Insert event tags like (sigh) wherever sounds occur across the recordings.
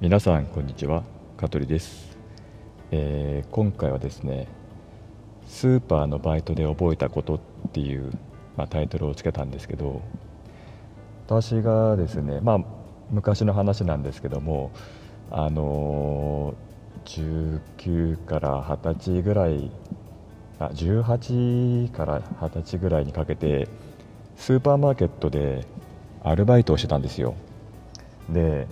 皆さんこんにちは。香取です、えー、今回はですねスーパーのバイトで覚えたことっていう、まあ、タイトルをつけたんですけど私がですねまあ昔の話なんですけどもあのー、19から20歳ぐらいあ18から20歳ぐらいにかけてスーパーマーケットでアルバイトをしてたんですよ。で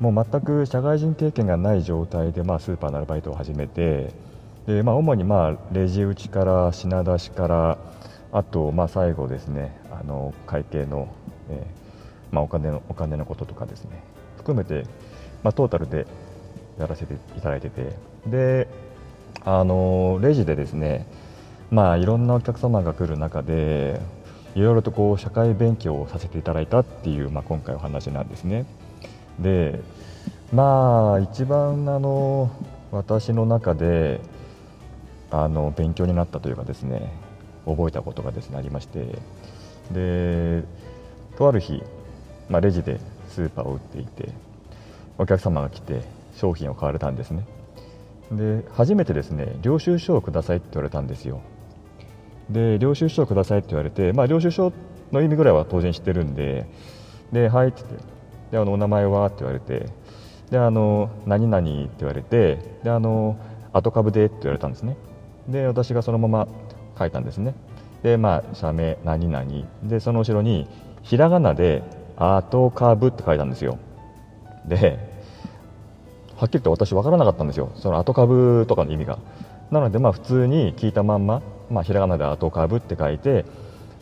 もう全く社会人経験がない状態で、まあ、スーパーのアルバイトを始めてで、まあ、主にまあレジ打ちから品出しからあとまあ最後ですねあの会計の、えーまあ、お金のお金のこととかですね含めて、まあ、トータルでやらせていただいててであのレジでですねまあいろんなお客様が来る中でいろいろとこう社会勉強をさせていただいたっていう、まあ、今回お話なんですね。でまあ一番あの私の中であの勉強になったというかですね覚えたことがですねありましてでとある日、まあ、レジでスーパーを売っていてお客様が来て商品を買われたんですね。で初めてですね領収書をくださいって言われたんですよ。で領収書をくださいって言われて、まあ、領収書の意味ぐらいは当然知ってるんでではいって言ってであのお名前は？って言われて。であの何々って言われて。であの後株で？って言われたんですね。で私がそのまま書いたんですね。でまあ社名何々。でその後ろにひらがなで後株って書いたんですよ。ではっきりと私分からなかったんですよ。その後株とかの意味が。なのでまあ普通に聞いたまんま、まあ、ひらがなで後株って書いて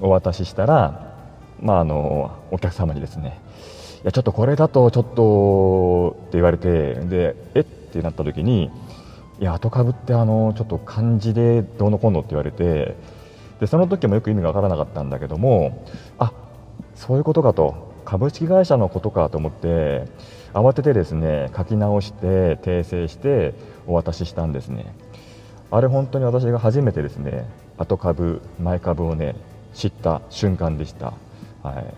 お渡ししたらまああのお客様にですねやちょっとこれだとちょっとって言われてでえっ？てなった時にいや後株ってあのちょっと漢字でどうのこうのって言われてでその時もよく意味が分からなかったんだけどもあそういうことかと。株式会社のことかと思って慌ててですね書き直して訂正してお渡ししたんですね。あれ本当に私が初めてですね後株前株をね知った瞬間でした、はい、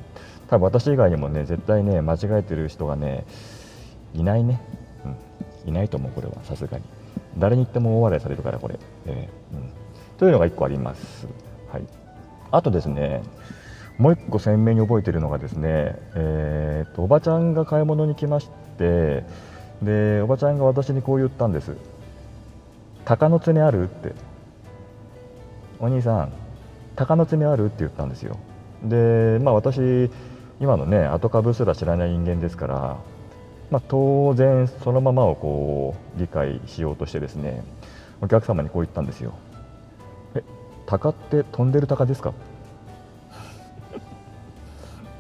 多分私以外にもね絶対ね間違えてる人がねいないね、うん、いないと思うこれは。さすがに。誰に言っても大笑いされるからこれ、えーうん、というのが1個あります、はい、あとですねもう1個鮮明に覚えてるのがですね、えーと、おばちゃんが買い物に来ましてでおばちゃんが私にこう言ったんです「鷹の爪ある?」って「お兄さん鷹の爪ある?」って言ったんですよ。でまあ私今のね後株すら知らない人間ですから、まあ、当然そのままをこう理解しようとしてですねお客様にこう言ったんですよ「え鷹って飛んでる鷹ですか?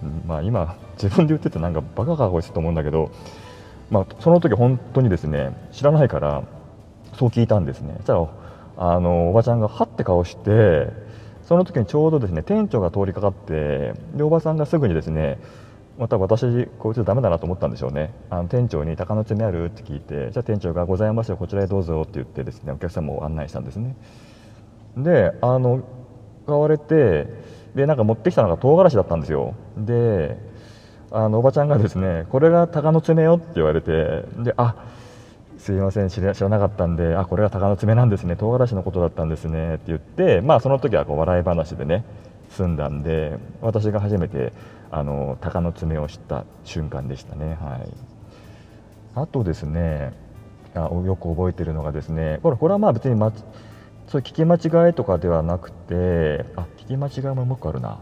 (laughs) まあ今自分で言っててなんかバカかこいつと思うんだけど、まあ、その時本当にですね知らないからそう聞いたんですねそしたらあのおばちゃんがはって顔してその時にちょうどですね店長が通りかかってでおばさんがすぐにですねまた私こいつダメだなと思ったんでしょうね。あの店長に鷹の爪ある？って聞いてじゃあ店長がございますよこちらへどうぞって言ってですねお客様を案内したんですね。であの買われてでなんか持ってきたのが唐辛子だったんですよ。であのおばちゃんがですねこれが鷹の爪よって言われてであすいません知らなかったんであこれが鷹の爪なんですね唐辛子のことだったんですねって言ってまあその時はこう笑い話でね済んだんで私が初めてあの鷹の爪を知った瞬間でしたねはい。あとですねあよく覚えてるのがですねこれこれはまあ別に、ま、そう聞き間違いとかではなくてあ聞き間違いももう一個あるな。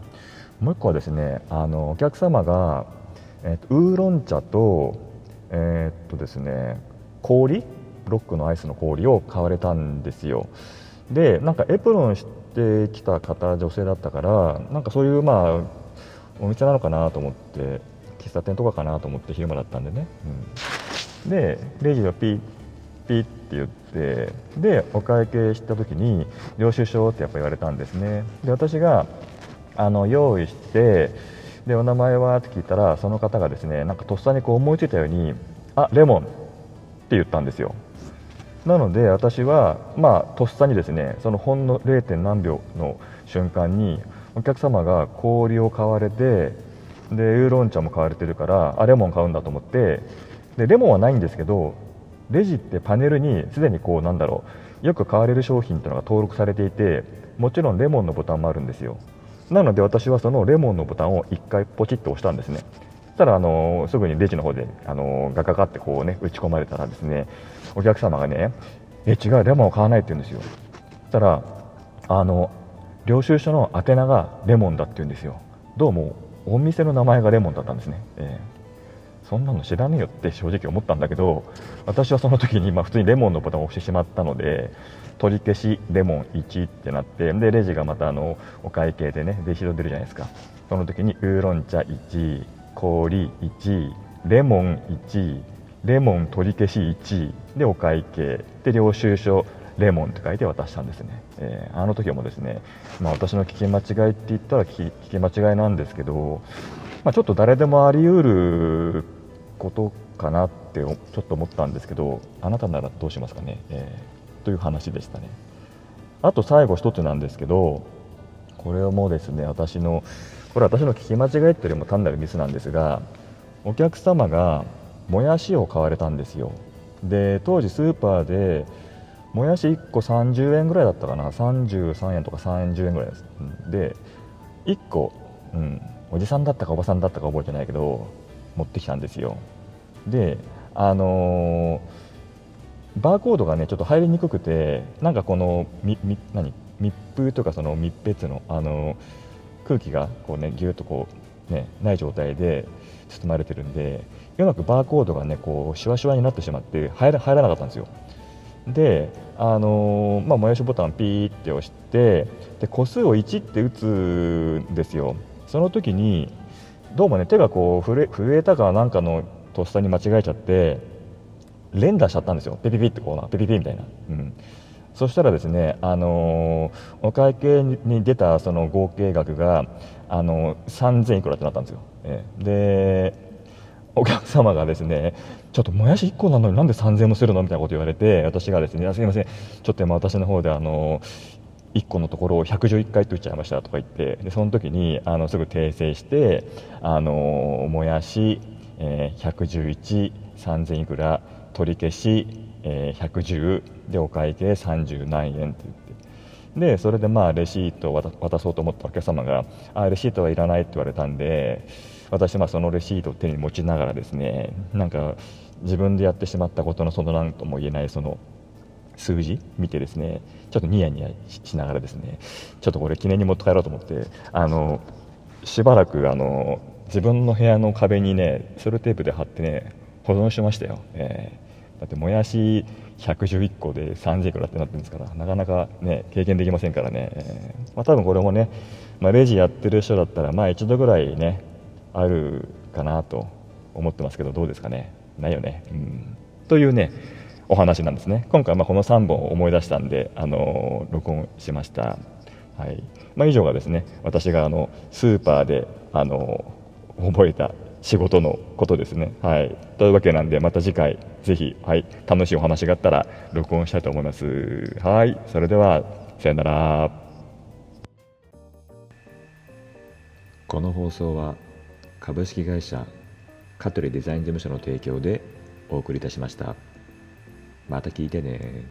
もう一個はですねあのお客様が、えーと、ウーロン茶とえー、っとですね氷？ロックのアイスの氷を買われたんですよ。でなんかエプロンしてきた方女性だったからなんかそういうまあお店なのかなと思って喫茶店とかかなと思って昼間だったんでね、うん、でレジがピッピッって言ってでお会計した時に領収書ってやっぱ言われたんですね。で私があの用意してでお名前は？って聞いたらその方がですねなんかとっさにこう思いついたように「あレモン」って言ったんですよなので私はまあとっさにですねそのほんの 0. 何秒の瞬間にお客様が氷を買われてでウーロン茶も買われてるからあレモン買うんだと思ってでレモンはないんですけどレジってパネルにすでにこうなんだろうよく買われる商品というのが登録されていてもちろんレモンのボタンもあるんですよなので私はそのレモンのボタンを1回ポチッと押したんですねたらあのすぐにレジの方であのガガガってこうね打ち込まれたらですねお客様がねえ違うレモンを買わないって言うんですよそしたらあの領収書の宛名がレモンだって言うんですよ。どうもお店の名前がレモンだったんですね、えー、そんなの知らねえよって正直思ったんだけど私はその時にま普通にレモンのボタンを押してしまったので取り消しレモン1ってなってでレジがまたあのお会計でねレシート出るじゃないですか。その時にウーロン茶1氷1レモン1レモン取り消し1位でお会計。で領収書レモンって書いて渡したんですね、えー、あの時もですね、まあ、私の聞き間違いって言ったら聞き間違いなんですけど、まあ、ちょっと誰でもあり得ることかなってちょっと思ったんですけどあなたならどうしますかね、えー、という話でしたね。あと最後一つなんですけどこれもですね私のこれ私の聞き間違いというよりも単なるミスなんですがお客様がもやしを買われたんですよ。で当時スーパーでもやし1個30円ぐらいだったかな。33円とか30円ぐらいです。で1個、うん、おじさんだったかおばさんだったか覚えてないけど持ってきたんですよ。であのー、バーコードがねちょっと入りにくくてなんかこのみみ何？密封とかその密閉の、あの、空気がこうねぎゅっとこうねない状態で包まれてるんでうまくバーコードがねこうシワシワになってしまって入ら入らなかったんですよ。で、あのー、まあ、もやしボタンピーって押してで個数を1って打つんですよ。その時にどうもね手がこう震えたかなんかのとっさに間違えちゃって連打しちゃったんですよ。ピピピってこうなピピピみたいな、うん、そしたらですね、あの、お会計に出たその合計額が、あのー、3000いくらってなったんですよ、え、でお客様がですねちょっともやし1個なのになんで3000円もするのみたいなこと言われて私がですねすみません。ちょっと今私の方であの1個のところを111回と言っちゃいましたとか言って。でその時にあのすぐ訂正してあのもやし、えー、111、3000いくら取り消し、えー、110でお会計30何円って言って。でそれでまあレシートを渡そうと思ったお客様があレシートはいらないって言われたんで私はそのレシートを手に持ちながらですねなんか自分でやってしまったことのその何とも言えないその数字見てですねちょっとニヤニヤしながらですねちょっとこれ記念に持って帰ろうと思ってあのしばらくあの自分の部屋の壁にねセロテープで貼ってね保存しましたよ、えー、だってもやし111個で30いくらってなってるんですからなかなかね経験できませんからね、えー、まあ、多分これもね、まあ、レジやってる人だったらまあ一度ぐらいねあるかなと思ってますけどどうですかね。ないよね、うん、というねお話なんですね。今回まこの3本を思い出したんで、あの録音しました、はい。まあ、以上がですね私があのスーパーで、あの覚えた仕事のことですね。はい、というわけなんでまた次回ぜひ、はい、楽しいお話があったら録音したいと思います。はいそれではさよなら。この放送は株式会社香取デザイン事務所の提供でお送りいたしました。また聞いてね